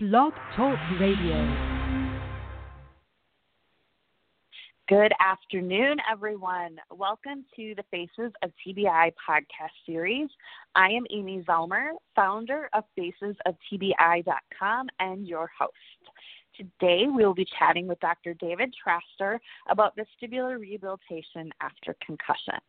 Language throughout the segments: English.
Blog Talk Radio. Good afternoon, everyone. Welcome to the Faces of TBI podcast series. I am Amy Zellmer, founder of FacesOfTBI.com and your host. Today, we will be chatting with Dr. David Traster about vestibular rehabilitation after concussion.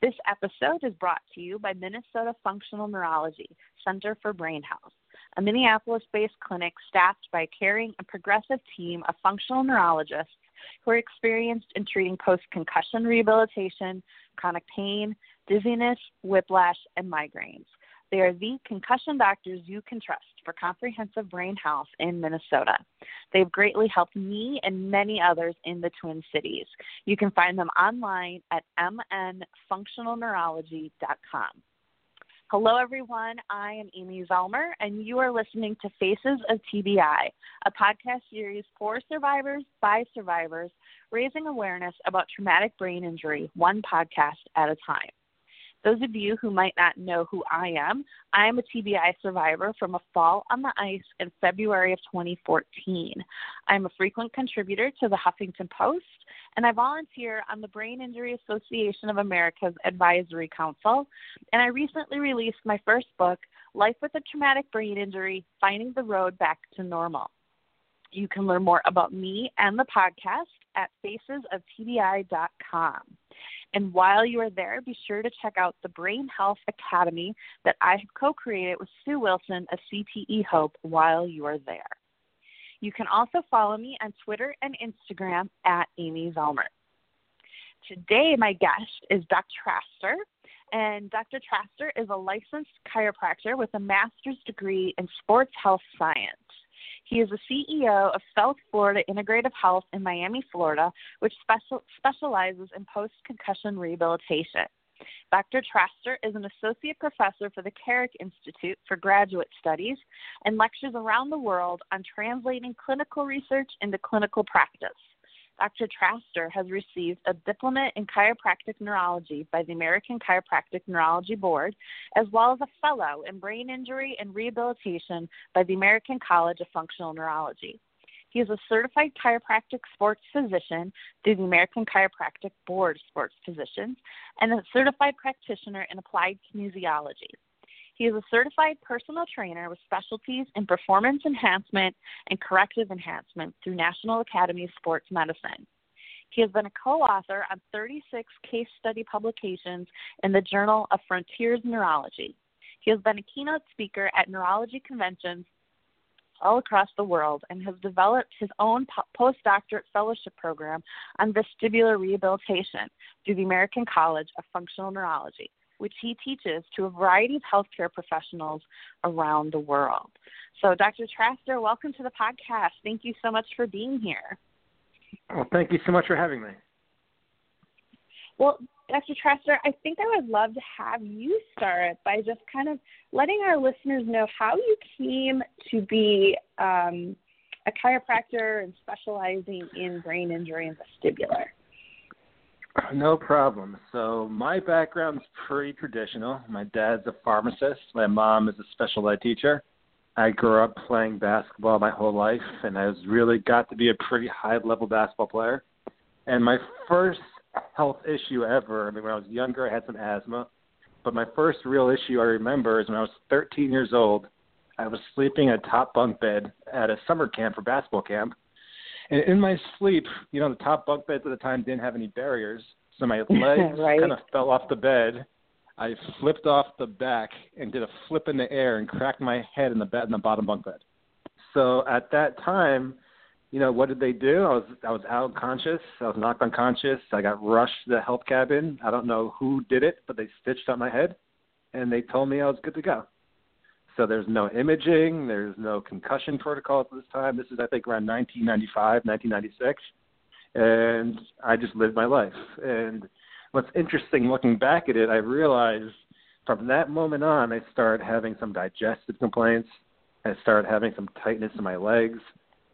This episode is brought to you by Minnesota Functional Neurology Center for Brain Health a Minneapolis based clinic staffed by a caring and progressive team of functional neurologists who are experienced in treating post concussion rehabilitation, chronic pain, dizziness, whiplash, and migraines. They are the concussion doctors you can trust for comprehensive brain health in Minnesota. They've greatly helped me and many others in the Twin Cities. You can find them online at mnfunctionalneurology.com. Hello, everyone. I am Amy Zellmer, and you are listening to Faces of TBI, a podcast series for survivors by survivors, raising awareness about traumatic brain injury, one podcast at a time. Those of you who might not know who I am, I am a TBI survivor from a fall on the ice in February of 2014. I'm a frequent contributor to the Huffington Post, and I volunteer on the Brain Injury Association of America's Advisory Council. And I recently released my first book, Life with a Traumatic Brain Injury Finding the Road Back to Normal. You can learn more about me and the podcast at facesoftbi.com. And while you are there, be sure to check out the Brain Health Academy that I have co created with Sue Wilson of CTE Hope while you are there. You can also follow me on Twitter and Instagram at Amy Zellmer. Today, my guest is Dr. Traster, and Dr. Traster is a licensed chiropractor with a master's degree in sports health science. He is the CEO of South Florida Integrative Health in Miami, Florida, which special, specializes in post concussion rehabilitation. Dr. Traster is an associate professor for the Carrick Institute for Graduate Studies and lectures around the world on translating clinical research into clinical practice. Dr. Traster has received a diploma in chiropractic neurology by the American Chiropractic Neurology Board, as well as a fellow in brain injury and rehabilitation by the American College of Functional Neurology. He is a certified chiropractic sports physician through the American Chiropractic Board Sports Physicians and a certified practitioner in applied kinesiology. He is a certified personal trainer with specialties in performance enhancement and corrective enhancement through National Academy of Sports Medicine. He has been a co author on 36 case study publications in the Journal of Frontiers Neurology. He has been a keynote speaker at neurology conventions all across the world and has developed his own postdoctorate fellowship program on vestibular rehabilitation through the American College of Functional Neurology which he teaches to a variety of healthcare professionals around the world. So, Dr. Traster, welcome to the podcast. Thank you so much for being here. Well, thank you so much for having me. Well, Dr. Traster, I think I would love to have you start by just kind of letting our listeners know how you came to be um, a chiropractor and specializing in brain injury and vestibular. No problem. So my background's pretty traditional. My dad's a pharmacist. My mom is a special ed teacher. I grew up playing basketball my whole life, and I was really got to be a pretty high level basketball player. And my first health issue ever, I mean, when I was younger, I had some asthma. But my first real issue I remember is when I was 13 years old, I was sleeping in a top bunk bed at a summer camp for basketball camp and in my sleep, you know, the top bunk beds at the time didn't have any barriers, so my legs right. kind of fell off the bed. I flipped off the back and did a flip in the air and cracked my head in the bed in the bottom bunk bed. So at that time, you know, what did they do? I was I was out conscious. I was knocked unconscious. I got rushed to the health cabin. I don't know who did it, but they stitched up my head, and they told me I was good to go. So there's no imaging, there's no concussion protocol at this time. This is, I think, around 1995, 1996. And I just lived my life. And what's interesting looking back at it, I realized from that moment on, I started having some digestive complaints. I started having some tightness in my legs.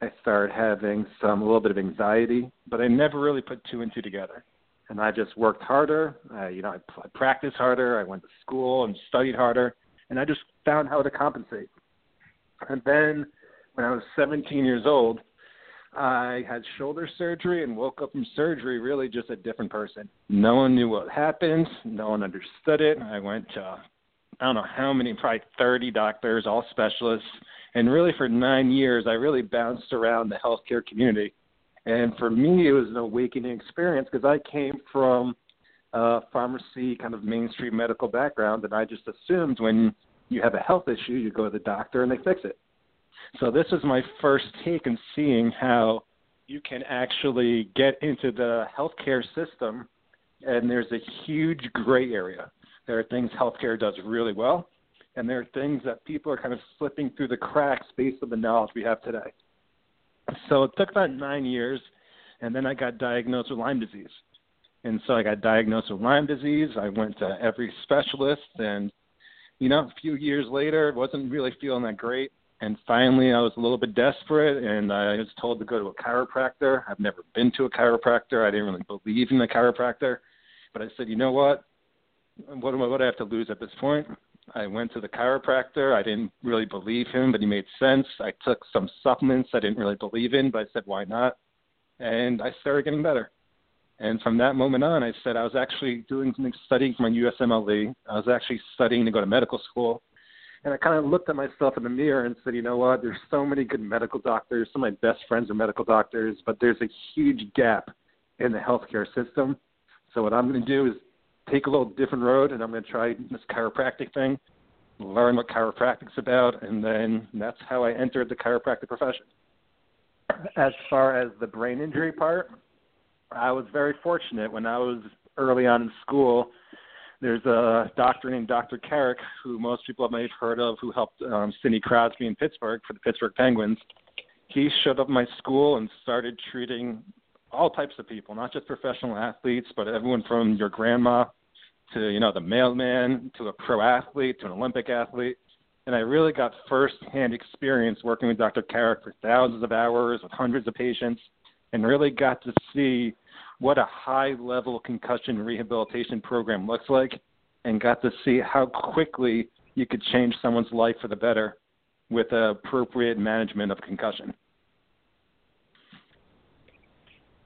I started having some a little bit of anxiety, but I never really put two and two together. And I just worked harder. I, you know, I, I practiced harder. I went to school and studied harder and I just found how to compensate. And then when I was 17 years old, I had shoulder surgery and woke up from surgery really just a different person. No one knew what happened. No one understood it. I went to I don't know how many, probably 30 doctors, all specialists. And really, for nine years, I really bounced around the healthcare community. And for me, it was an awakening experience because I came from a pharmacy kind of mainstream medical background, and I just assumed when you have a health issue, you go to the doctor and they fix it. So this is my first take in seeing how you can actually get into the healthcare system, and there's a huge gray area. There are things healthcare does really well, and there are things that people are kind of slipping through the cracks based on the knowledge we have today. So it took about nine years, and then I got diagnosed with Lyme disease. And so I got diagnosed with Lyme disease. I went to every specialist, and you know, a few years later, it wasn't really feeling that great. And finally, I was a little bit desperate, and I was told to go to a chiropractor. I've never been to a chiropractor. I didn't really believe in a chiropractor, but I said, you know what? What what do I have to lose at this point? I went to the chiropractor. I didn't really believe him, but he made sense. I took some supplements I didn't really believe in, but I said, why not? And I started getting better. And from that moment on, I said I was actually doing studying for my USMLE. I was actually studying to go to medical school and I kind of looked at myself in the mirror and said, you know what? There's so many good medical doctors. Some of my best friends are medical doctors, but there's a huge gap in the healthcare system. So what I'm going to do is take a little different road, and I'm going to try this chiropractic thing, learn what chiropractic's about, and then that's how I entered the chiropractic profession. As far as the brain injury part, I was very fortunate when I was early on in school there's a doctor named Dr. Carrick, who most people may have heard of, who helped um, Sidney Crosby in Pittsburgh for the Pittsburgh Penguins. He showed up at my school and started treating all types of people, not just professional athletes, but everyone from your grandma to you know the mailman to a pro athlete to an Olympic athlete. And I really got first-hand experience working with Dr. Carrick for thousands of hours with hundreds of patients, and really got to see what a high level concussion rehabilitation program looks like and got to see how quickly you could change someone's life for the better with appropriate management of concussion.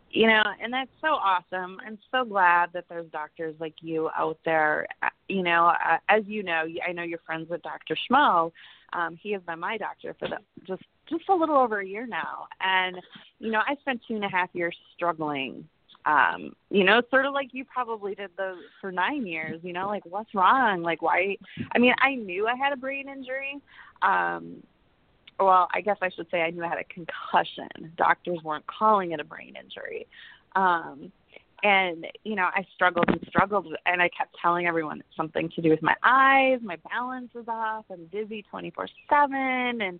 You know, and that's so awesome. I'm so glad that there's doctors like you out there. You know, as you know, I know you're friends with Dr. Schmo. Um, he has been my doctor for the, just just a little over a year now, and you know, I spent two and a half years struggling um you know sort of like you probably did those for nine years you know like what's wrong? Like why i mean i knew i had a brain injury um well i guess i should say i knew i had a concussion. Doctors weren't calling it a brain injury. Um and you know i struggled and struggled and i kept telling everyone it's something to do with my eyes. My balance is off i'm dizzy twenty four seven. And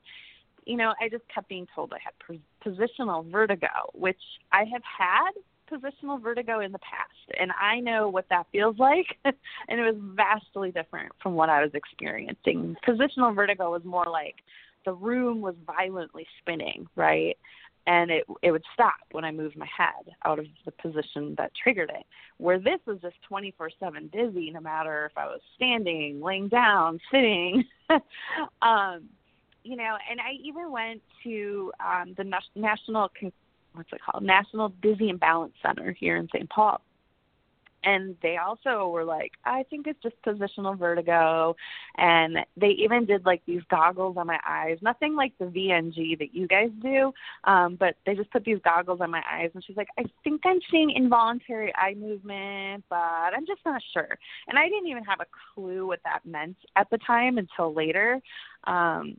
you know i just kept being told i had positional vertigo which i have had positional vertigo in the past, and I know what that feels like, and it was vastly different from what I was experiencing. Positional vertigo was more like the room was violently spinning, right? And it it would stop when I moved my head out of the position that triggered it. Where this was just 24/7 dizzy, no matter if I was standing, laying down, sitting. um, you know, and I even went to um, the National Con- what's it called National Dizzy and Balance Center here in St. Paul. And they also were like, I think it's just positional vertigo. And they even did like these goggles on my eyes. Nothing like the VNG that you guys do, um, but they just put these goggles on my eyes. And she's like, I think I'm seeing involuntary eye movement, but I'm just not sure. And I didn't even have a clue what that meant at the time until later. Um,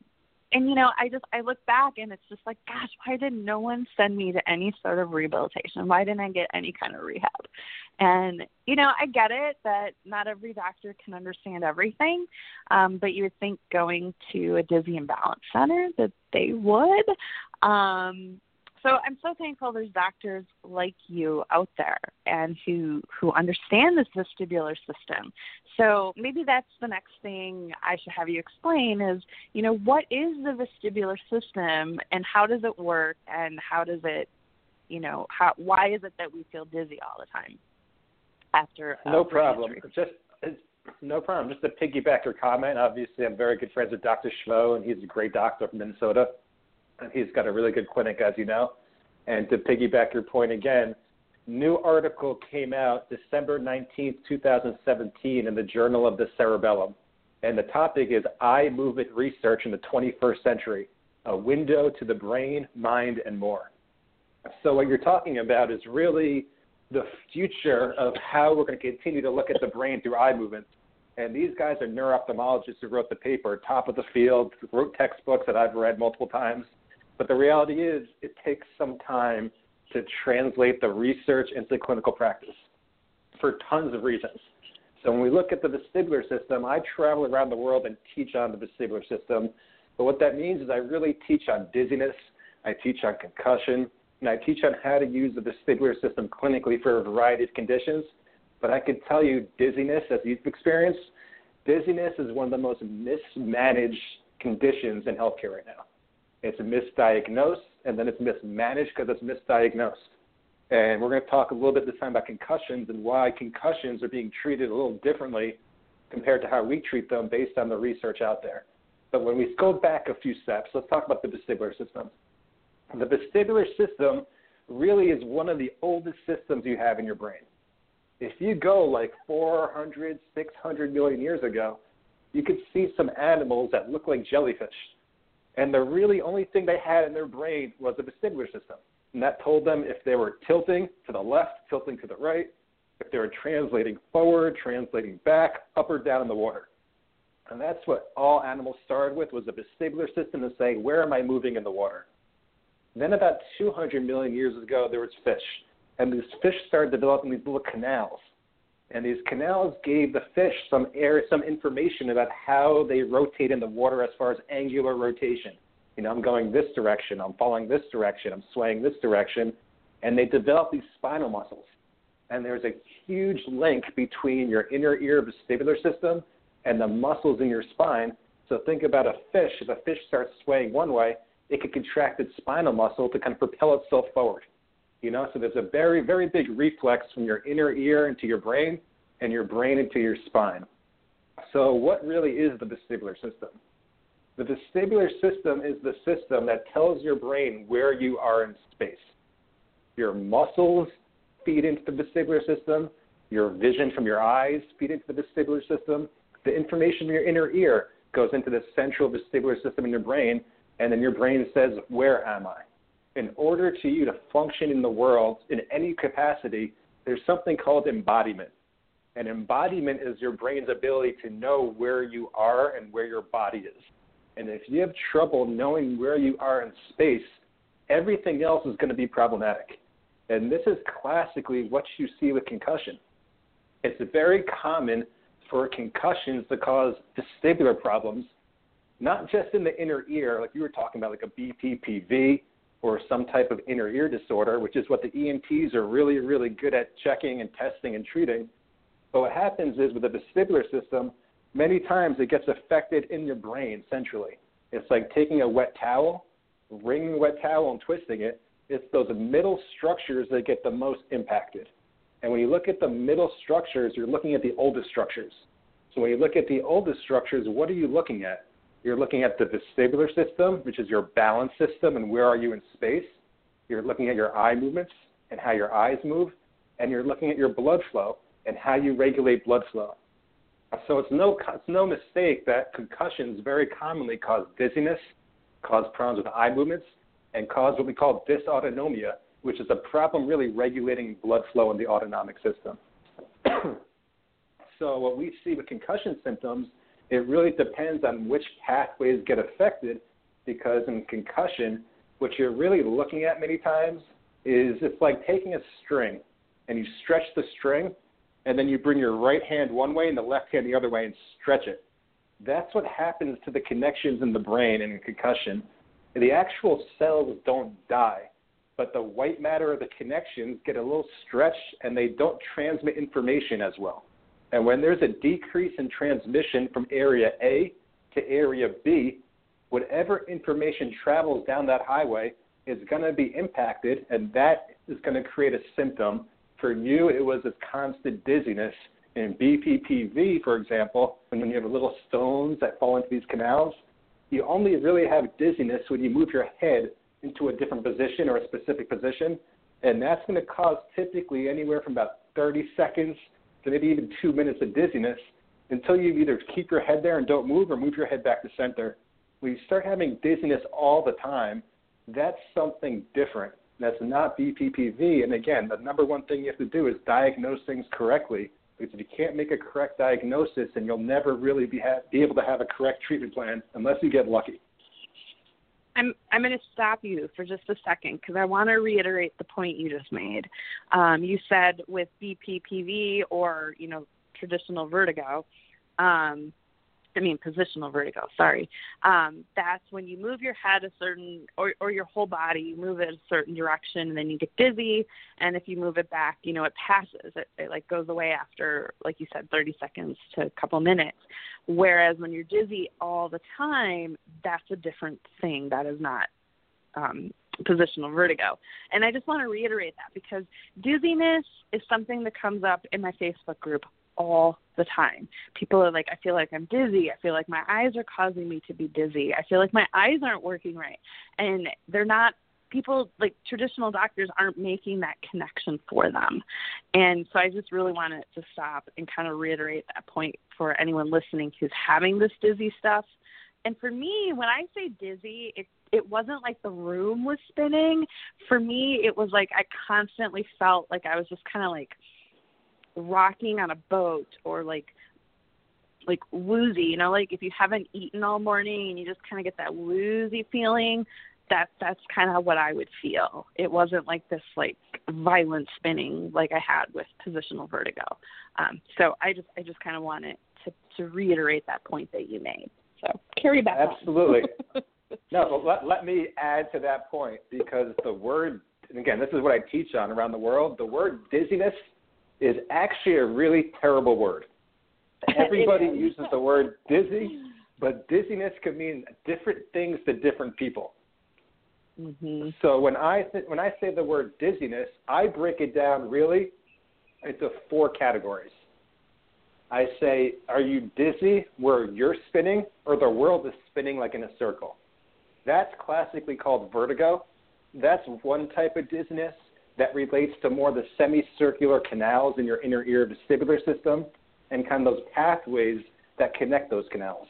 and you know i just i look back and it's just like gosh why did no one send me to any sort of rehabilitation? Why didn't i get any kind of rehab? And you know i get it that not every doctor can understand everything um but you would think going to a dizzy and balance center that they would um so I'm so thankful there's doctors like you out there and who who understand this vestibular system. So maybe that's the next thing I should have you explain is, you know, what is the vestibular system and how does it work and how does it, you know, how why is it that we feel dizzy all the time after uh, No problem. Just no problem. Just to piggyback your comment, obviously I'm very good friends with Dr. Schmo and he's a great doctor from Minnesota he's got a really good clinic, as you know. And to piggyback your point again, new article came out December 19th, 2017 in the Journal of the Cerebellum. And the topic is Eye Movement Research in the 21st Century, a window to the brain, mind, and more. So what you're talking about is really the future of how we're going to continue to look at the brain through eye movements. And these guys are neuro-ophthalmologists who wrote the paper, top of the field, wrote textbooks that I've read multiple times. But the reality is, it takes some time to translate the research into clinical practice for tons of reasons. So when we look at the vestibular system, I travel around the world and teach on the vestibular system. But what that means is I really teach on dizziness, I teach on concussion, and I teach on how to use the vestibular system clinically for a variety of conditions. But I can tell you, dizziness, as you've experienced, dizziness is one of the most mismanaged conditions in healthcare right now. It's misdiagnosed, and then it's mismanaged because it's misdiagnosed. And we're going to talk a little bit this time about concussions and why concussions are being treated a little differently compared to how we treat them based on the research out there. But when we go back a few steps, let's talk about the vestibular system. The vestibular system really is one of the oldest systems you have in your brain. If you go like 400, 600 million years ago, you could see some animals that look like jellyfish. And the really only thing they had in their brain was the vestibular system. And that told them if they were tilting to the left, tilting to the right, if they were translating forward, translating back, up or down in the water. And that's what all animals started with was the vestibular system to say, where am I moving in the water? Then about 200 million years ago, there was fish. And these fish started developing these little canals. And these canals gave the fish some air, some information about how they rotate in the water as far as angular rotation. You know, I'm going this direction, I'm following this direction, I'm swaying this direction. And they develop these spinal muscles. And there's a huge link between your inner ear vestibular system and the muscles in your spine. So think about a fish. If a fish starts swaying one way, it could contract its spinal muscle to kind of propel itself forward. You know, so there's a very, very big reflex from your inner ear into your brain and your brain into your spine. So, what really is the vestibular system? The vestibular system is the system that tells your brain where you are in space. Your muscles feed into the vestibular system, your vision from your eyes feed into the vestibular system, the information from your inner ear goes into the central vestibular system in your brain, and then your brain says, Where am I? In order to you to function in the world in any capacity, there's something called embodiment. And embodiment is your brain's ability to know where you are and where your body is. And if you have trouble knowing where you are in space, everything else is going to be problematic. And this is classically what you see with concussion. It's very common for concussions to cause vestibular problems not just in the inner ear, like you were talking about, like a BPPV or some type of inner ear disorder, which is what the ENTs are really, really good at checking and testing and treating. But what happens is with the vestibular system, many times it gets affected in your brain centrally. It's like taking a wet towel, wringing a wet towel and twisting it. It's those middle structures that get the most impacted. And when you look at the middle structures, you're looking at the oldest structures. So when you look at the oldest structures, what are you looking at? You're looking at the vestibular system, which is your balance system and where are you in space. You're looking at your eye movements and how your eyes move. And you're looking at your blood flow and how you regulate blood flow. So it's no, it's no mistake that concussions very commonly cause dizziness, cause problems with eye movements, and cause what we call dysautonomia, which is a problem really regulating blood flow in the autonomic system. so what we see with concussion symptoms it really depends on which pathways get affected because in concussion, what you're really looking at many times is it's like taking a string and you stretch the string and then you bring your right hand one way and the left hand the other way and stretch it. That's what happens to the connections in the brain in concussion. The actual cells don't die, but the white matter of the connections get a little stretched and they don't transmit information as well. And when there's a decrease in transmission from area A to area B, whatever information travels down that highway is going to be impacted, and that is going to create a symptom. For you, it was this constant dizziness. In BPPV, for example, and when you have little stones that fall into these canals, You only really have dizziness when you move your head into a different position or a specific position, and that's going to cause typically anywhere from about 30 seconds maybe even two minutes of dizziness until you either keep your head there and don't move or move your head back to center. When you start having dizziness all the time, that's something different. That's not BPPV. And again, the number one thing you have to do is diagnose things correctly. Because if you can't make a correct diagnosis, then you'll never really be, ha- be able to have a correct treatment plan unless you get lucky. I'm I'm going to stop you for just a second because I want to reiterate the point you just made. Um, you said with BPPV or you know traditional vertigo, um, I mean positional vertigo, sorry. Um, that's when you move your head a certain or or your whole body, you move it a certain direction and then you get dizzy and if you move it back, you know, it passes. It, it like goes away after like you said 30 seconds to a couple minutes. Whereas when you're dizzy all the time, that's a different thing. That is not um, positional vertigo. And I just want to reiterate that because dizziness is something that comes up in my Facebook group all the time. People are like, I feel like I'm dizzy. I feel like my eyes are causing me to be dizzy. I feel like my eyes aren't working right. And they're not people like traditional doctors aren't making that connection for them. And so I just really wanted to stop and kind of reiterate that point for anyone listening who's having this dizzy stuff. And for me, when I say dizzy, it it wasn't like the room was spinning. For me, it was like I constantly felt like I was just kind of like rocking on a boat or like like woozy, you know, like if you haven't eaten all morning and you just kind of get that woozy feeling, that that's kind of what I would feel. It wasn't like this like violent spinning like I had with positional vertigo. Um, so I just I just kind of wanted to to reiterate that point that you made. So carry back. Absolutely. no, let let me add to that point because the word and again this is what I teach on around the world. The word dizziness is actually a really terrible word. Everybody uses the word dizzy, but dizziness can mean different things to different people. Mm-hmm. So when I th- when I say the word dizziness, I break it down really into four categories. I say, are you dizzy where you're spinning or the world is spinning like in a circle? That's classically called vertigo. That's one type of dizziness that relates to more the semicircular canals in your inner ear vestibular system and kind of those pathways that connect those canals.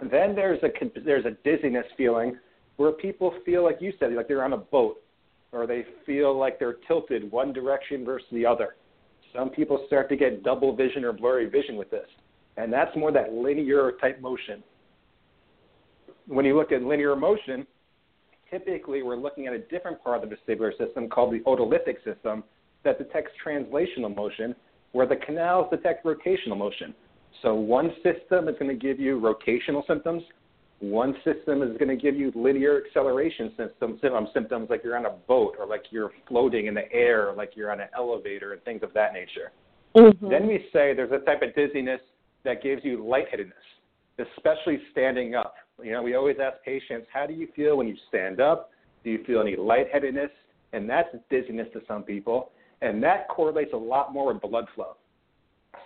And then there's a there's a dizziness feeling where people feel like you said, like they're on a boat, or they feel like they're tilted one direction versus the other. Some people start to get double vision or blurry vision with this, and that's more that linear type motion. When you look at linear motion, typically we're looking at a different part of the vestibular system called the otolithic system that detects translational motion, where the canals detect rotational motion. So one system is going to give you rotational symptoms, one system is going to give you linear acceleration symptoms, symptoms like you're on a boat or like you're floating in the air, or like you're on an elevator and things of that nature. Mm-hmm. Then we say there's a type of dizziness that gives you lightheadedness, especially standing up. You know, we always ask patients, how do you feel when you stand up? Do you feel any lightheadedness? And that's dizziness to some people. And that correlates a lot more with blood flow.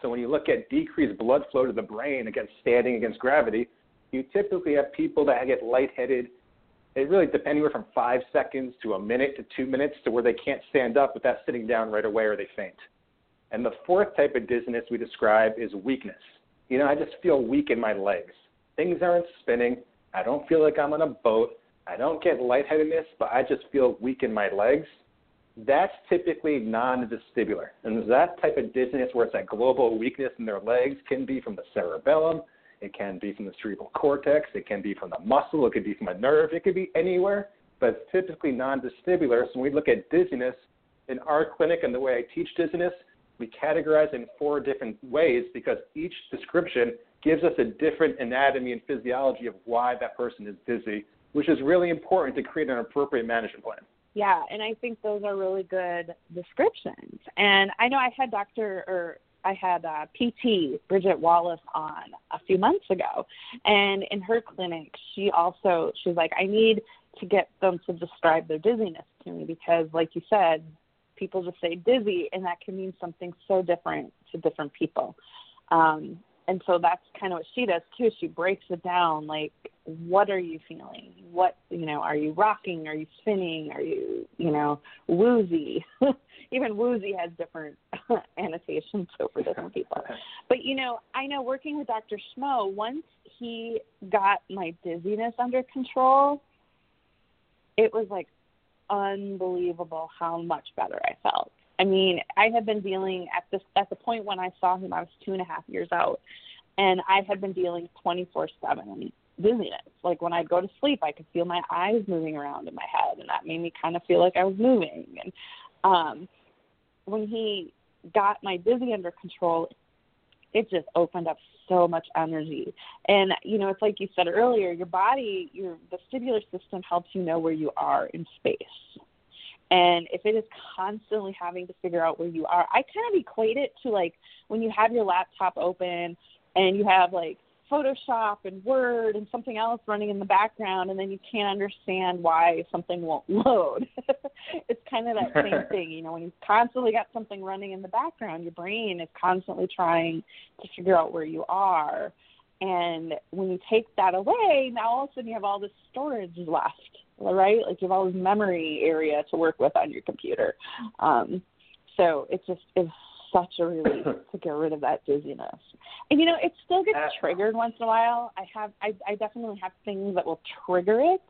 So when you look at decreased blood flow to the brain against standing against gravity, you typically have people that get lightheaded. It really depends anywhere from five seconds to a minute to two minutes to where they can't stand up without sitting down right away or they faint. And the fourth type of dizziness we describe is weakness. You know, I just feel weak in my legs. Things aren't spinning. I don't feel like I'm on a boat. I don't get lightheadedness, but I just feel weak in my legs. That's typically non-vestibular. And that type of dizziness where it's that global weakness in their legs can be from the cerebellum, it can be from the cerebral cortex. It can be from the muscle. It could be from a nerve. It could be anywhere, but it's typically non-vestibular. So when we look at dizziness in our clinic and the way I teach dizziness, we categorize in four different ways because each description gives us a different anatomy and physiology of why that person is dizzy, which is really important to create an appropriate management plan. Yeah, and I think those are really good descriptions. And I know I had Dr. or I had uh, PT Bridget Wallace on a few months ago, and in her clinic, she also she's like, I need to get them to describe their dizziness to me because, like you said, people just say dizzy, and that can mean something so different to different people. Um, and so that's kind of what she does too. She breaks it down like, what are you feeling? What you know, are you rocking? Are you spinning? Are you you know woozy? Even woozy has different annotations for different people. But you know, I know working with Dr. Schmo, once he got my dizziness under control, it was like unbelievable how much better I felt. I mean, I had been dealing at this at the point when I saw him, I was two and a half years out, and I had been dealing twenty four seven dizziness. Like when I'd go to sleep, I could feel my eyes moving around in my head, and that made me kind of feel like I was moving. And um, when he got my dizzy under control, it just opened up so much energy. And you know, it's like you said earlier, your body, your vestibular system helps you know where you are in space. And if it is constantly having to figure out where you are, I kind of equate it to like when you have your laptop open and you have like Photoshop and Word and something else running in the background, and then you can't understand why something won't load. it's kind of that same thing, you know, when you've constantly got something running in the background, your brain is constantly trying to figure out where you are. And when you take that away, now all of a sudden you have all this storage left, right? Like you have all this memory area to work with on your computer. Um, so it just is such a relief to get rid of that dizziness. And you know, it still gets uh, triggered once in a while. I have I I definitely have things that will trigger it.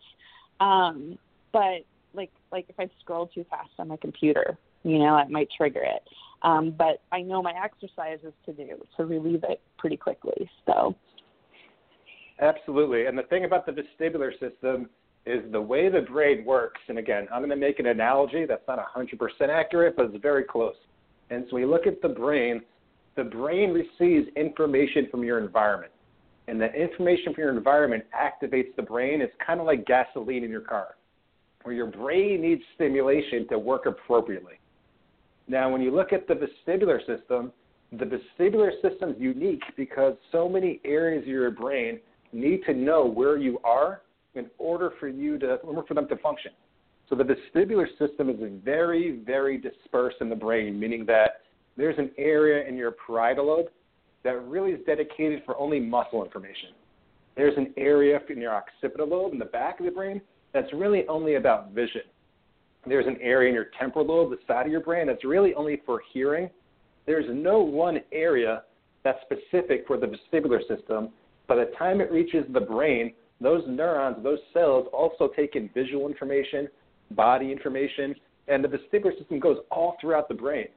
Um but like like if I scroll too fast on my computer, you know, it might trigger it. Um but I know my exercises to do to relieve it pretty quickly. So Absolutely. And the thing about the vestibular system is the way the brain works, and again, I'm going to make an analogy that's not 100% accurate, but it's very close. And so we look at the brain, the brain receives information from your environment. And the information from your environment activates the brain. It's kind of like gasoline in your car, where your brain needs stimulation to work appropriately. Now, when you look at the vestibular system, the vestibular system is unique because so many areas of your brain need to know where you are in order for you to, in order for them to function. So the vestibular system is very, very dispersed in the brain, meaning that there's an area in your parietal lobe that really is dedicated for only muscle information. There's an area in your occipital lobe in the back of the brain that's really only about vision. There's an area in your temporal lobe, the side of your brain, that's really only for hearing. There's no one area that's specific for the vestibular system. By the time it reaches the brain, those neurons, those cells also take in visual information, body information, and the vestibular system goes all throughout the brain.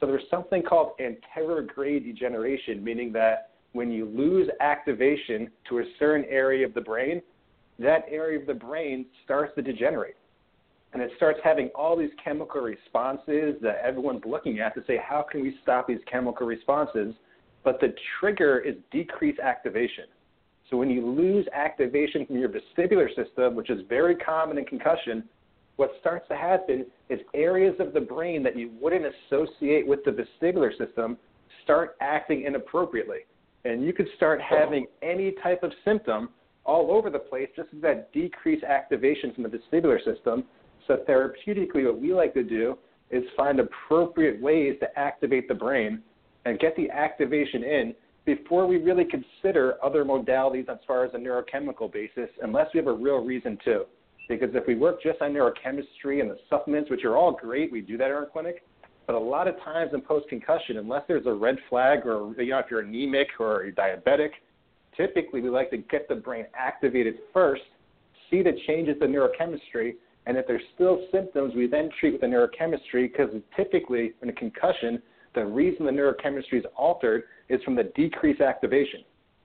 So there's something called anterograde degeneration, meaning that when you lose activation to a certain area of the brain, that area of the brain starts to degenerate. And it starts having all these chemical responses that everyone's looking at to say, how can we stop these chemical responses? But the trigger is decreased activation. So when you lose activation from your vestibular system, which is very common in concussion, what starts to happen is areas of the brain that you wouldn't associate with the vestibular system start acting inappropriately. And you could start oh. having any type of symptom all over the place just as that decreased activation from the vestibular system. So, therapeutically, what we like to do is find appropriate ways to activate the brain and get the activation in before we really consider other modalities as far as a neurochemical basis, unless we have a real reason to. Because if we work just on neurochemistry and the supplements, which are all great, we do that in our clinic. But a lot of times in post concussion, unless there's a red flag or you know if you're anemic or you're diabetic, typically we like to get the brain activated first, see the changes in neurochemistry, and if there's still symptoms, we then treat with the neurochemistry because typically in a concussion, the reason the neurochemistry is altered is from the decreased activation.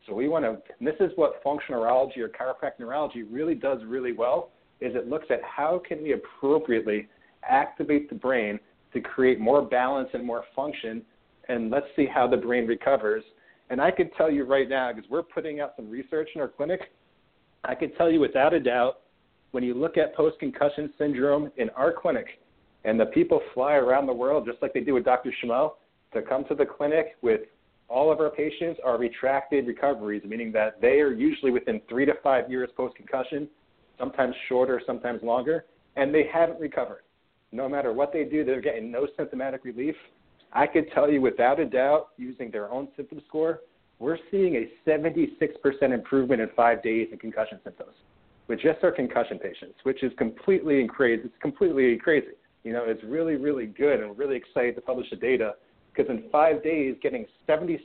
So we want to, this is what functional neurology or chiropractic neurology really does really well, is it looks at how can we appropriately activate the brain to create more balance and more function, and let's see how the brain recovers. And I can tell you right now, because we're putting out some research in our clinic, I can tell you without a doubt, when you look at post concussion syndrome in our clinic, and the people fly around the world just like they do with Dr. Schmo to come to the clinic with all of our patients are retracted recoveries, meaning that they are usually within three to five years post concussion sometimes shorter, sometimes longer, and they haven't recovered. No matter what they do, they're getting no symptomatic relief. I could tell you without a doubt, using their own symptom score, we're seeing a 76% improvement in five days in concussion symptoms with just our concussion patients, which is completely crazy. It's completely crazy. You know, it's really, really good, and we're really excited to publish the data because in five days, getting 76%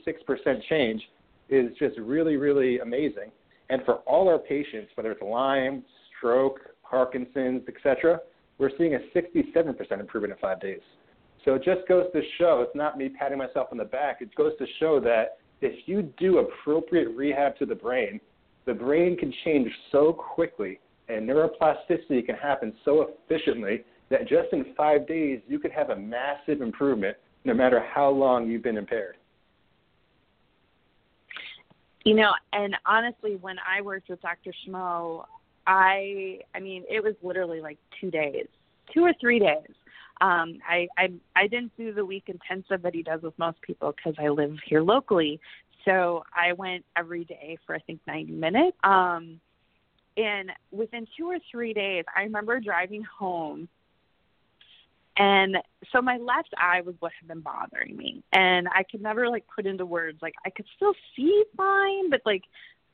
change is just really, really amazing. And for all our patients, whether it's Lyme, stroke, Parkinson's, etc., we're seeing a 67% improvement in five days. So it just goes to show, it's not me patting myself on the back, it goes to show that if you do appropriate rehab to the brain, the brain can change so quickly and neuroplasticity can happen so efficiently that just in five days you could have a massive improvement no matter how long you've been impaired. You know, and honestly, when I worked with Dr. Schmo, I, I mean, it was literally like two days, two or three days. Um, I, I, I didn't do the week intensive that he does with most people because I live here locally. So I went every day for I think 90 minutes. Um, and within two or three days, I remember driving home and so my left eye was what had been bothering me. And I could never like put into words like I could still see fine, but like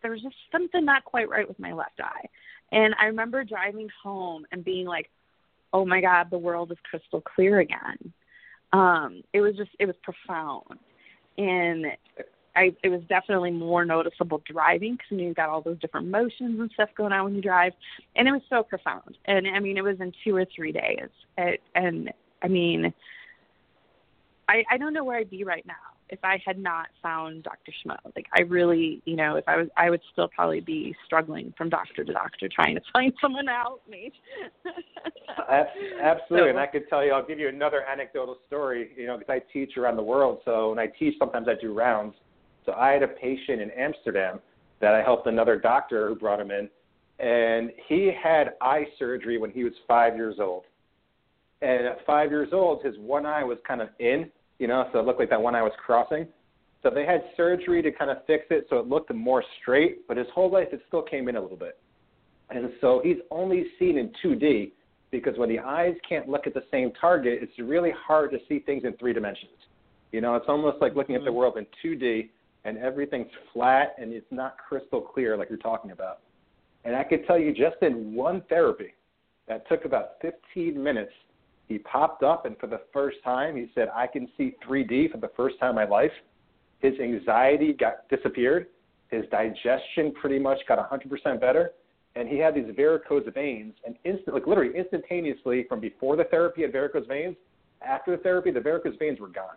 there was just something not quite right with my left eye. And I remember driving home and being like, "Oh my god, the world is crystal clear again." Um it was just it was profound. And I it was definitely more noticeable driving because you, know, you've got all those different motions and stuff going on when you drive, and it was so profound. And I mean, it was in two or three days, it, and I mean, I I don't know where I'd be right now if I had not found Dr. Schmo. Like I really, you know, if I was, I would still probably be struggling from doctor to doctor trying to find someone to help me. Absolutely, so, and I could tell you, I'll give you another anecdotal story. You know, because I teach around the world, so when I teach, sometimes I do rounds so I had a patient in Amsterdam that I helped another doctor who brought him in, and he had eye surgery when he was five years old. And at five years old, his one eye was kind of in, you know, so it looked like that one eye was crossing. So they had surgery to kind of fix it so it looked more straight, but his whole life it still came in a little bit. And so he's only seen in 2D because when the eyes can't look at the same target, it's really hard to see things in three dimensions. You know, it's almost like looking at the mm-hmm. world in 2D and everything's flat and it's not crystal clear like you're talking about. And I could tell you just in one therapy that took about 15 minutes, he popped up and for the first time he said, I can see 3D for the first time in my life. His anxiety got disappeared. His digestion pretty much got 100% better. And he had these varicose veins, and instant, like literally instantaneously from before the therapy had varicose veins, after the therapy, the varicose veins were gone.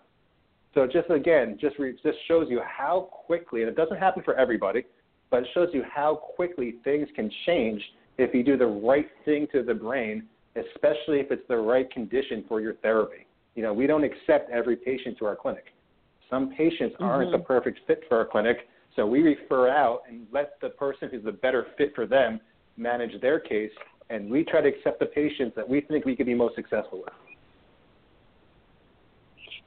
So just again, just re- just shows you how quickly, and it doesn't happen for everybody, but it shows you how quickly things can change if you do the right thing to the brain, especially if it's the right condition for your therapy. You know, we don't accept every patient to our clinic. Some patients mm-hmm. aren't the perfect fit for our clinic, so we refer out and let the person who's the better fit for them manage their case, and we try to accept the patients that we think we can be most successful with.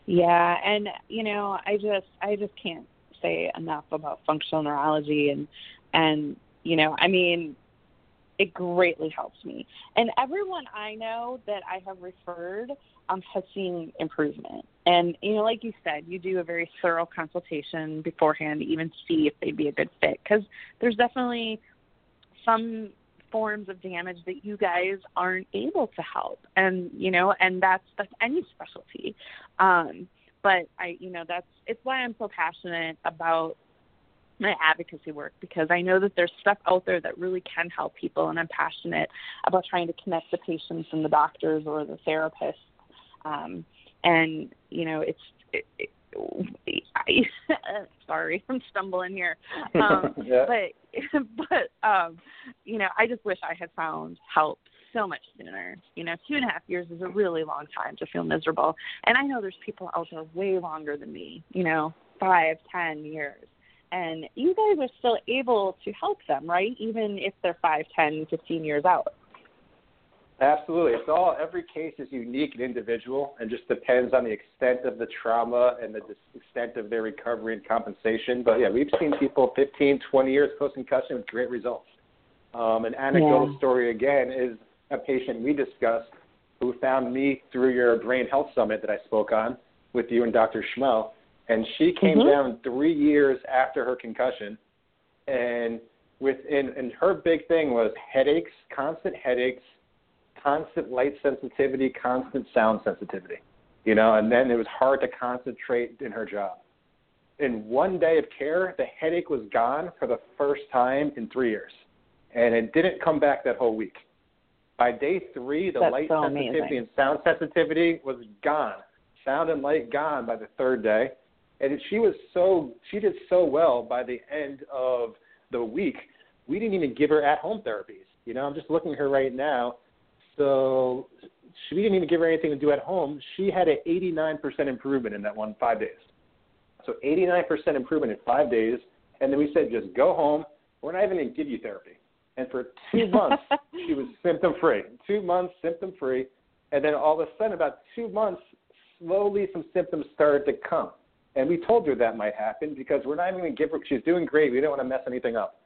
Yeah, and you know, I just I just can't say enough about functional neurology and and you know, I mean, it greatly helps me. And everyone I know that I have referred um, has seen improvement. And you know, like you said, you do a very thorough consultation beforehand to even see if they'd be a good fit because there's definitely some forms of damage that you guys aren't able to help and you know and that's that's any specialty um but i you know that's it's why i'm so passionate about my advocacy work because I know that there's stuff out there that really can help people, and I'm passionate about trying to connect the patients and the doctors or the therapists. Um, and you know, it's it, it, I, sorry, I'm stumbling here. Um, yeah. But but um, you know, I just wish I had found help so much sooner. You know, two and a half years is a really long time to feel miserable, and I know there's people out there way longer than me. You know, five, ten years. And you guys are still able to help them, right? Even if they're five, ten, fifteen years out. Absolutely. It's all every case is unique and individual and just depends on the extent of the trauma and the extent of their recovery and compensation. But yeah, we've seen people 15, 20 years post concussion with great results. Um, an anecdotal yeah. story again is a patient we discussed who found me through your brain health summit that I spoke on with you and Dr. Schmo. And she came Mhm. down three years after her concussion, and within and her big thing was headaches, constant headaches, constant light sensitivity, constant sound sensitivity. You know, and then it was hard to concentrate in her job. In one day of care, the headache was gone for the first time in three years, and it didn't come back that whole week. By day three, the That's light so sensitivity amazing. and sound sensitivity was gone. Sound and light gone by the third day, and she was so she did so well by the end of the week. We didn't even give her at-home therapies. You know, I'm just looking at her right now. So she, we didn't even give her anything to do at home. She had an 89% improvement in that one five days. So 89% improvement in five days, and then we said just go home. We're not even going to give you therapy. And for two months, she was symptom free. Two months symptom free, and then all of a sudden, about two months, slowly some symptoms started to come. And we told her that might happen because we're not even going to give her. She's doing great. We don't want to mess anything up.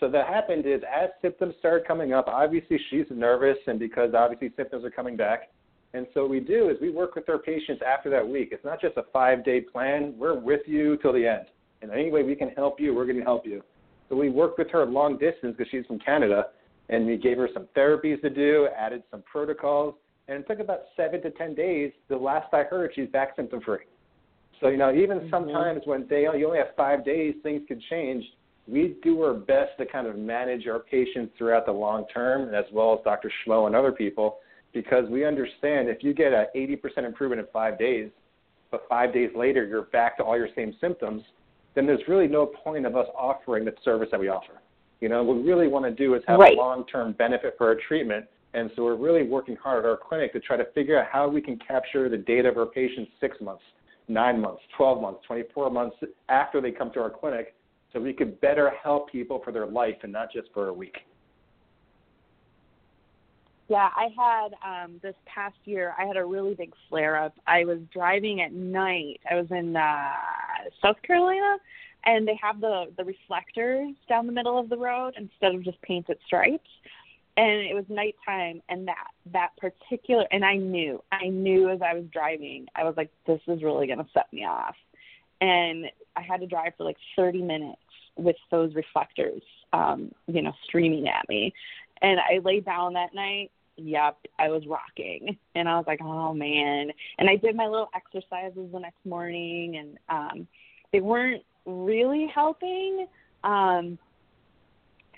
So that happened is as symptoms started coming up, obviously she's nervous, and because obviously symptoms are coming back. And so what we do is we work with our patients after that week. It's not just a five day plan. We're with you till the end. And any way we can help you, we're going to help you. So we worked with her long distance because she's from Canada, and we gave her some therapies to do, added some protocols, and it took about seven to ten days. The last I heard, she's back symptom free. So you know, even Mhm. sometimes when they you only have five days, things could change. We do our best to kind of manage our patients throughout the long term, as well as Dr. Schmoe and other people, because we understand if you get a 80% improvement in five days, but five days later you're back to all your same symptoms, then there's really no point of us offering the service that we offer. You know, what we really want to do is have Right. a long-term benefit for our treatment, and so we're really working hard at our clinic to try to figure out how we can capture the data of our patients six months, nine months, 12 months, 24 months after they come to our clinic, so we could better help people for their life and not just for a week. Yeah, I had um this past year I had a really big flare up. I was driving at night. I was in uh South Carolina and they have the the reflectors down the middle of the road instead of just painted stripes. And it was nighttime and that that particular and I knew. I knew as I was driving. I was like this is really going to set me off. And I had to drive for like 30 minutes with those reflectors um you know streaming at me. And I laid down that night yep, I was rocking. And I was like, oh man. And I did my little exercises the next morning and um they weren't really helping um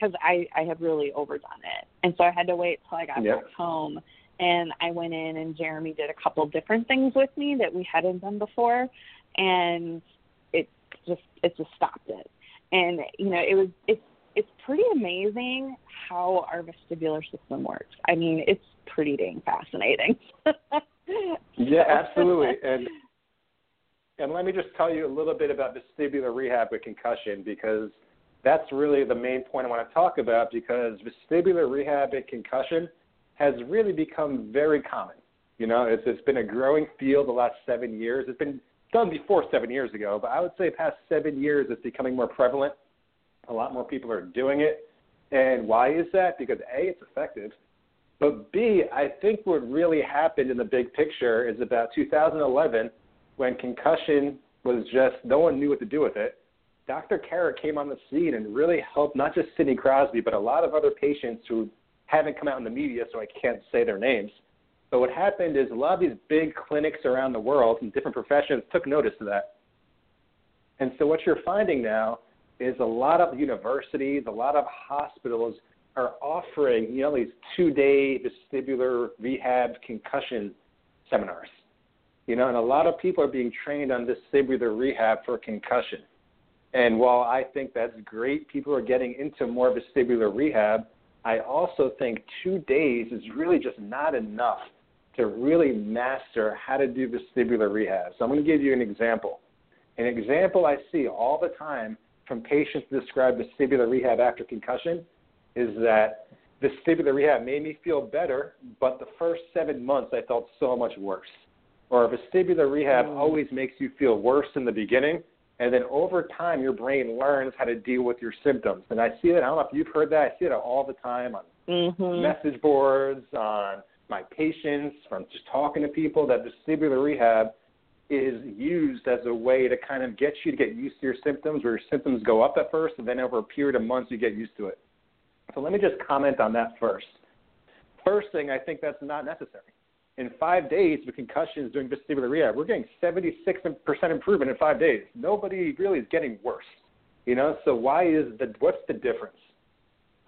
because I I had really overdone it. And so I had to wait till I got Yep. back home and I went in and Jeremy did a couple different things with me that we hadn't done before and it just it just stopped it. And you know, it was it's it's pretty amazing how our vestibular system works. I mean, it's pretty dang fascinating. Yeah, absolutely. And and let me just tell you a little bit about vestibular rehab with concussion because that's really the main point I want to talk about because vestibular rehab and concussion has really become very common. You know, it's it's been a growing field the last seven years. It's been done before seven years ago, but I would say past seven years it's becoming more prevalent. A lot more people are doing it. And why is that? Because A, it's effective. But B, I think what really happened in the big picture is about 2011 when concussion was just, no one knew what to do with it. Dr. Carrick came on the scene and really helped not just Sidney Crosby, but a lot of other patients who haven't come out in the media, so I can't say their names. But what happened is a lot of these big clinics around the world in different professions took notice of that. And so what you're finding now is a lot of universities, a lot of hospitals are offering, you know, these two-day vestibular rehab concussion seminars. You know, and a lot of people are being trained on vestibular rehab for concussion. And while I think that's great, people are getting into more vestibular rehab. I also think two days is really just not enough to really master how to do vestibular rehab. So I'm going to give you an example. An example I see all the time from patients who describe vestibular rehab after concussion is that vestibular rehab made me feel better, but the first seven months I felt so much worse. Or vestibular rehab Mm. always makes you feel worse in the beginning, and then over time your brain learns how to deal with your symptoms. And I see that, I don't know if you've heard that, I see it all the time on mhm. message boards, on my patients, from just talking to people that vestibular rehab is used as a way to kind of get you to get used to your symptoms, where your symptoms go up at first, and then over a period of months you get used to it. So let me just comment on that first. First thing, I think that's not necessary. In five days with concussions doing vestibular rehab, we're getting 76% improvement in five days. Nobody really is getting worse. You know, so why is the what's the difference?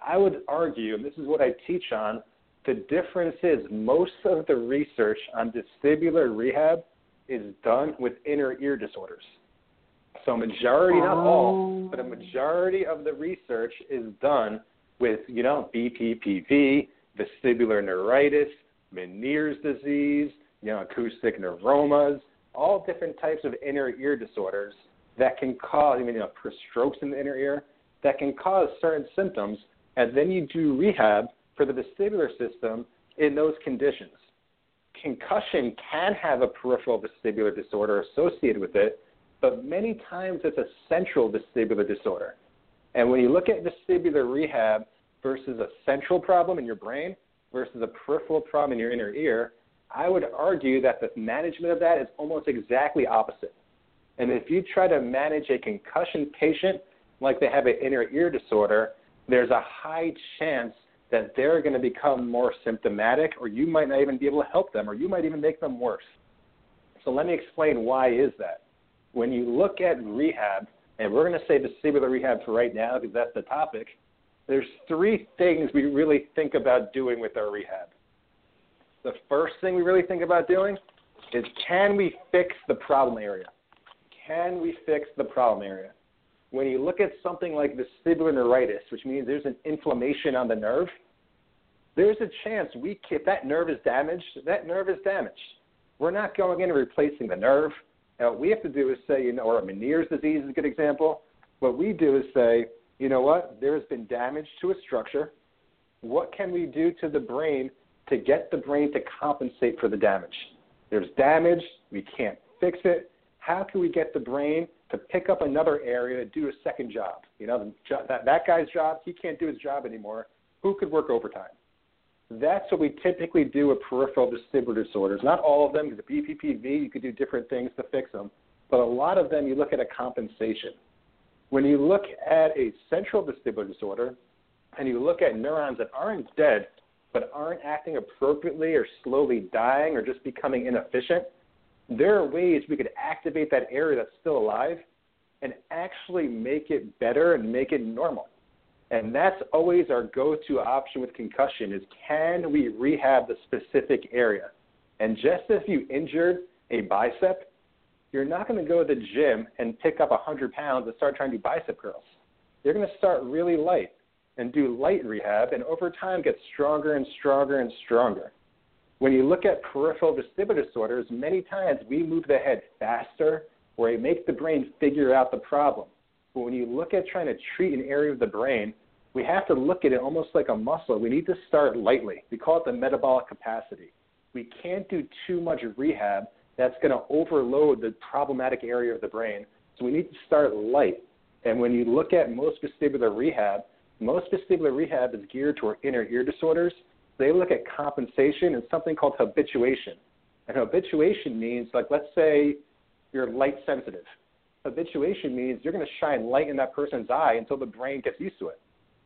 I would argue, and this is what I teach on, the difference is most of the research on vestibular rehab is done with inner ear disorders. So a majority, not all, oh. but a majority of the research is done with, you know, BPPV, vestibular neuritis, Meniere's disease, you know, acoustic neuromas, all different types of inner ear disorders that can cause, mean, you know, strokes in the inner ear that can cause certain symptoms, and then you do rehab for the vestibular system in those conditions. Concussion can have a peripheral vestibular disorder associated with it, but many times it's a central vestibular disorder. And when you look at vestibular rehab versus a central problem in your brain versus a peripheral problem in your inner ear, I would argue that the management of that is almost exactly opposite. And if you try to manage a concussion patient like they have an inner ear disorder, there's a high chance that they're going to become more symptomatic or you might not even be able to help them or you might even make them worse. So let me explain why is that. When you look at rehab, and we're going to say vestibular rehab for right now because that's the topic, there's three things we really think about doing with our rehab. The first thing we really think about doing is can we fix the problem area? Can we fix the problem area? When you look at something like vestibular neuritis, which means there's an inflammation on the nerve, there's a chance we if that nerve is damaged, that nerve is damaged. We're not going in and replacing the nerve. Now, what we have to do is say, you know, or Meniere's disease is a good example. What we do is say, you know what, there has been damage to a structure. What can we do to the brain to get the brain to compensate for the damage? There's damage, we can't fix it. How can we get the brain to pick up another area to do a second job? You know, that, that guy's job, he can't do his job anymore. Who could work overtime? That's what we typically do with peripheral vestibular disorders. Not all of them, because the BPPV, you could do different things to fix them. But a lot of them, you look at a compensation. When you look at a central vestibular disorder and you look at neurons that aren't dead but aren't acting appropriately or slowly dying or just becoming inefficient, there are ways we could activate that area that's still alive and actually make it better and make it normal. And that's always our go-to option with concussion is can we rehab the specific area? And just as you injured a bicep, you're not going to go to the gym and pick up 100 pounds and start trying to do bicep curls. You're going to start really light and do light rehab, and over time get stronger and stronger and stronger. When you look at peripheral vestibular disorders, many times we move the head faster or we make the brain figure out the problem. But when you look at trying to treat an area of the brain, we have to look at it almost like a muscle. We need to start lightly. We call it the metabolic capacity. We can't do too much rehab that's going to overload the problematic area of the brain. So we need to start light. And when you look at most vestibular rehab, most vestibular rehab is geared toward inner ear disorders. They look at compensation and something called habituation. And habituation means, like, let's say you're light sensitive. Habituation means you're going to shine light in that person's eye until the brain gets used to it.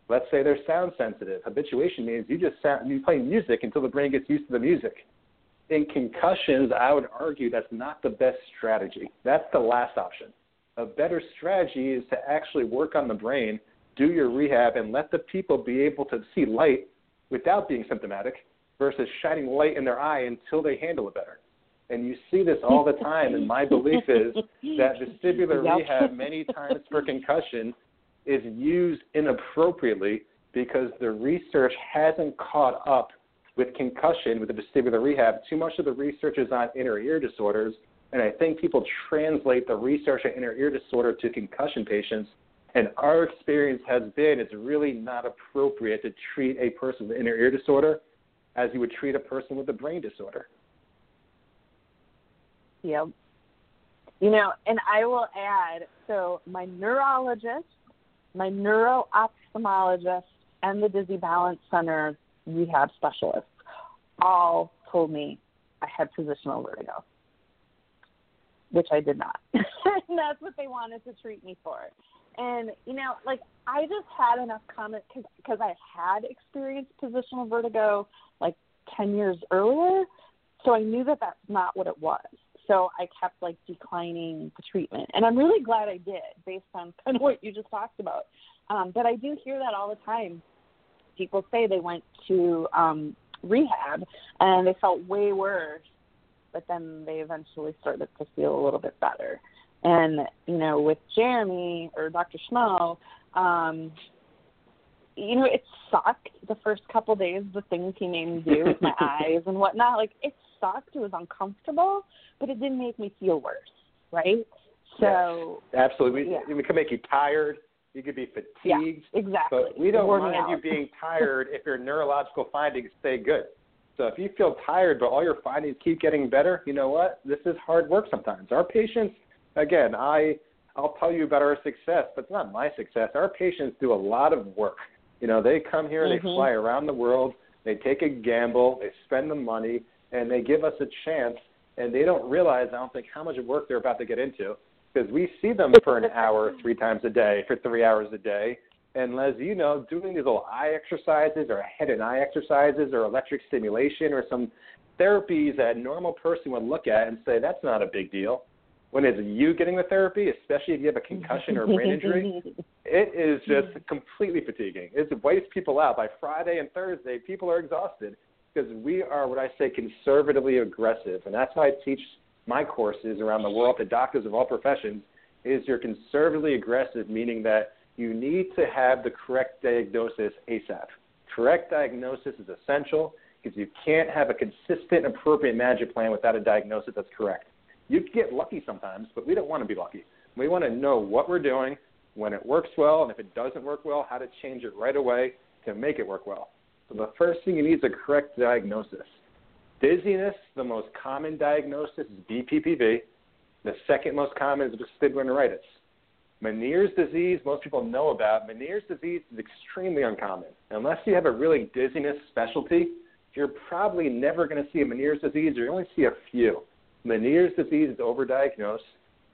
Let's say they're sound sensitive. Habituation means you just sound, you play music until the brain gets used to the music in concussions, I would argue that's not the best strategy. That's the last option. A better strategy is to actually work on the brain, do your rehab, and let the people be able to see light without being symptomatic versus shining light in their eye until they handle it better. And you see this all the time, and my belief is that vestibular yep. rehab, many times for concussion, is used inappropriately because the research hasn't caught up with concussion, with the vestibular rehab, too much of the research is on inner ear disorders. And I think people translate the research on inner ear disorder to concussion patients. And our experience has been it's really not appropriate to treat a person with inner ear disorder as you would treat a person with a brain disorder. Yep. You know, and I will add so my neurologist, my neuro ophthalmologist, and the Dizzy Balance Center rehab specialists all told me I had positional vertigo. which I did not. and that's what they wanted to treat me for. And you know, like I just had enough comment because I had experienced positional vertigo like ten years earlier, so I knew that that's not what it was. So I kept like declining the treatment, and I'm really glad I did, based on kind of what you just talked about. Um, but I do hear that all the time. People say they went to um, rehab and they felt way worse, but then they eventually started to feel a little bit better. And you know, with Jeremy or Dr. Schmoe, um, you know, it sucked the first couple days. The things he made me do with my eyes and whatnot, like it sucked. It was uncomfortable, but it didn't make me feel worse, right? So absolutely, yeah. we, can make you tired. You could be fatigued. Yeah, exactly. But we don't Working mind out. you being tired if your neurological findings stay good. So if you feel tired but all your findings keep getting better, you know what? This is hard work sometimes. Our patients, again, I I'll tell you about our success, but it's not my success. Our patients do a lot of work. You know, they come here, mm-hmm. they fly around the world, they take a gamble, they spend the money, and they give us a chance. And they don't realize, I don't think, how much work they're about to get into because we see them for an hour, three times a day, for three hours a day. And as you know, doing these little eye exercises or head and eye exercises or electric stimulation or some therapies that a normal person would look at and say, that's not a big deal. When it's you getting the therapy, especially if you have a concussion or a brain injury, it is just completely fatiguing. It wipes people out. By Friday and Thursday, people are exhausted because we are what I say conservatively aggressive. And that's how I teach my courses around the world to doctors of all professions is you're conservatively aggressive, meaning that you need to have the correct diagnosis ASAP. Correct diagnosis is essential because you can't have a consistent, appropriate management plan without a diagnosis that's correct. You get lucky sometimes, but we don't want to be lucky. We want to know what we're doing, when it works well, and if it doesn't work well, how to change it right away to make it work well. So the first thing you need is a correct diagnosis. Dizziness, the most common diagnosis is BPPV. The second most common is vestibular neuritis. Meniere's disease, most people know about. Meniere's disease is extremely uncommon. Unless you have a really dizziness specialty, you're probably never going to see a Meniere's disease, or you only see a few. Meniere's disease is overdiagnosed,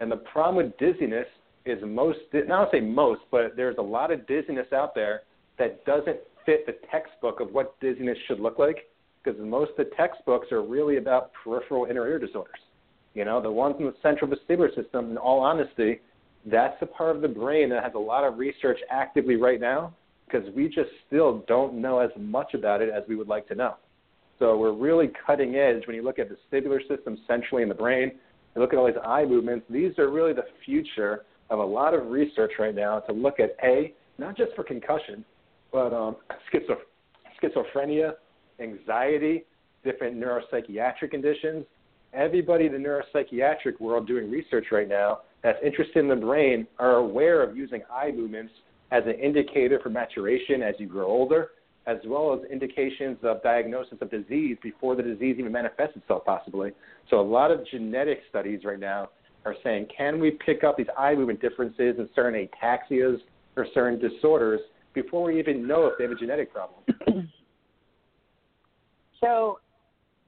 and the problem with dizziness is most, not say most, but there's a lot of dizziness out there that doesn't fit the textbook of what dizziness should look like, because most of the textbooks are really about peripheral inner ear disorders. You know, the ones in the central vestibular system, in all honesty, that's the part of the brain that has a lot of research actively right now because we just still don't know as much about it as we would like to know. So we're really cutting edge when you look at the vestibular system centrally in the brain. You look at all these eye movements. These are really the future of a lot of research right now to look at a not just for concussion, but um, schizophrenia, anxiety, different neuropsychiatric conditions. Everybody in the neuropsychiatric world doing research right now that's interested in the brain are aware of using eye movements as an indicator for maturation as you grow older, as well as indications of diagnosis of disease before the disease even manifests itself, possibly. So, a lot of genetic studies right now are saying, can we pick up these eye movement differences in certain ataxias or certain disorders before we even know if they have a genetic problem? so,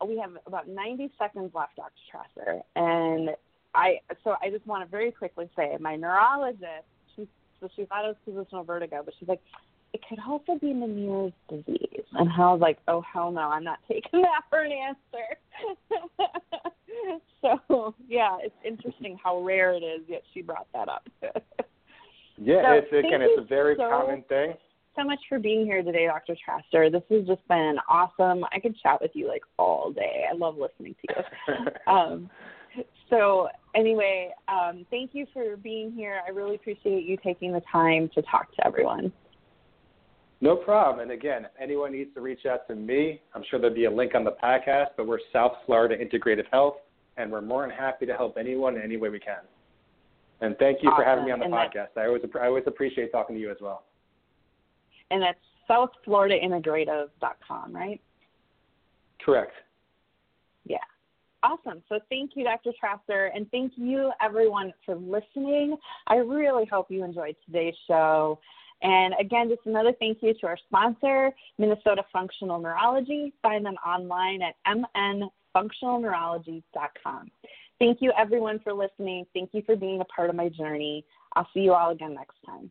we have about 90 seconds left, Dr. Traster, and I so I just want to very quickly say my neurologist, she so she thought it was positional vertigo, but she's like, it could also be Meniere's disease. And I was like, oh hell no, I'm not taking that for an answer. so yeah, it's interesting how rare it is. Yet she brought that up. yeah, so, it's again, it's a very so, common thing. So much for being here today, Dr. Traster. This has just been awesome. I could chat with you like all day. I love listening to you. um, so anyway, um, thank you for being here. I really appreciate you taking the time to talk to everyone. No problem. And again, if anyone needs to reach out to me, I'm sure there'll be a link on the podcast, but we're South Florida Integrative Health, and we're more than happy to help anyone in any way we can. And thank you awesome. for having me on the and podcast. I always, I always appreciate talking to you as well. And that's southfloridaintegrative.com, right? Correct. Yeah. Awesome. So thank you, Dr. Traster, and thank you, everyone, for listening. I really hope you enjoyed today's show. And again, just another thank you to our sponsor, Minnesota Functional Neurology. Find them online at mnfunctionalneurology.com. Thank you, everyone, for listening. Thank you for being a part of my journey. I'll see you all again next time.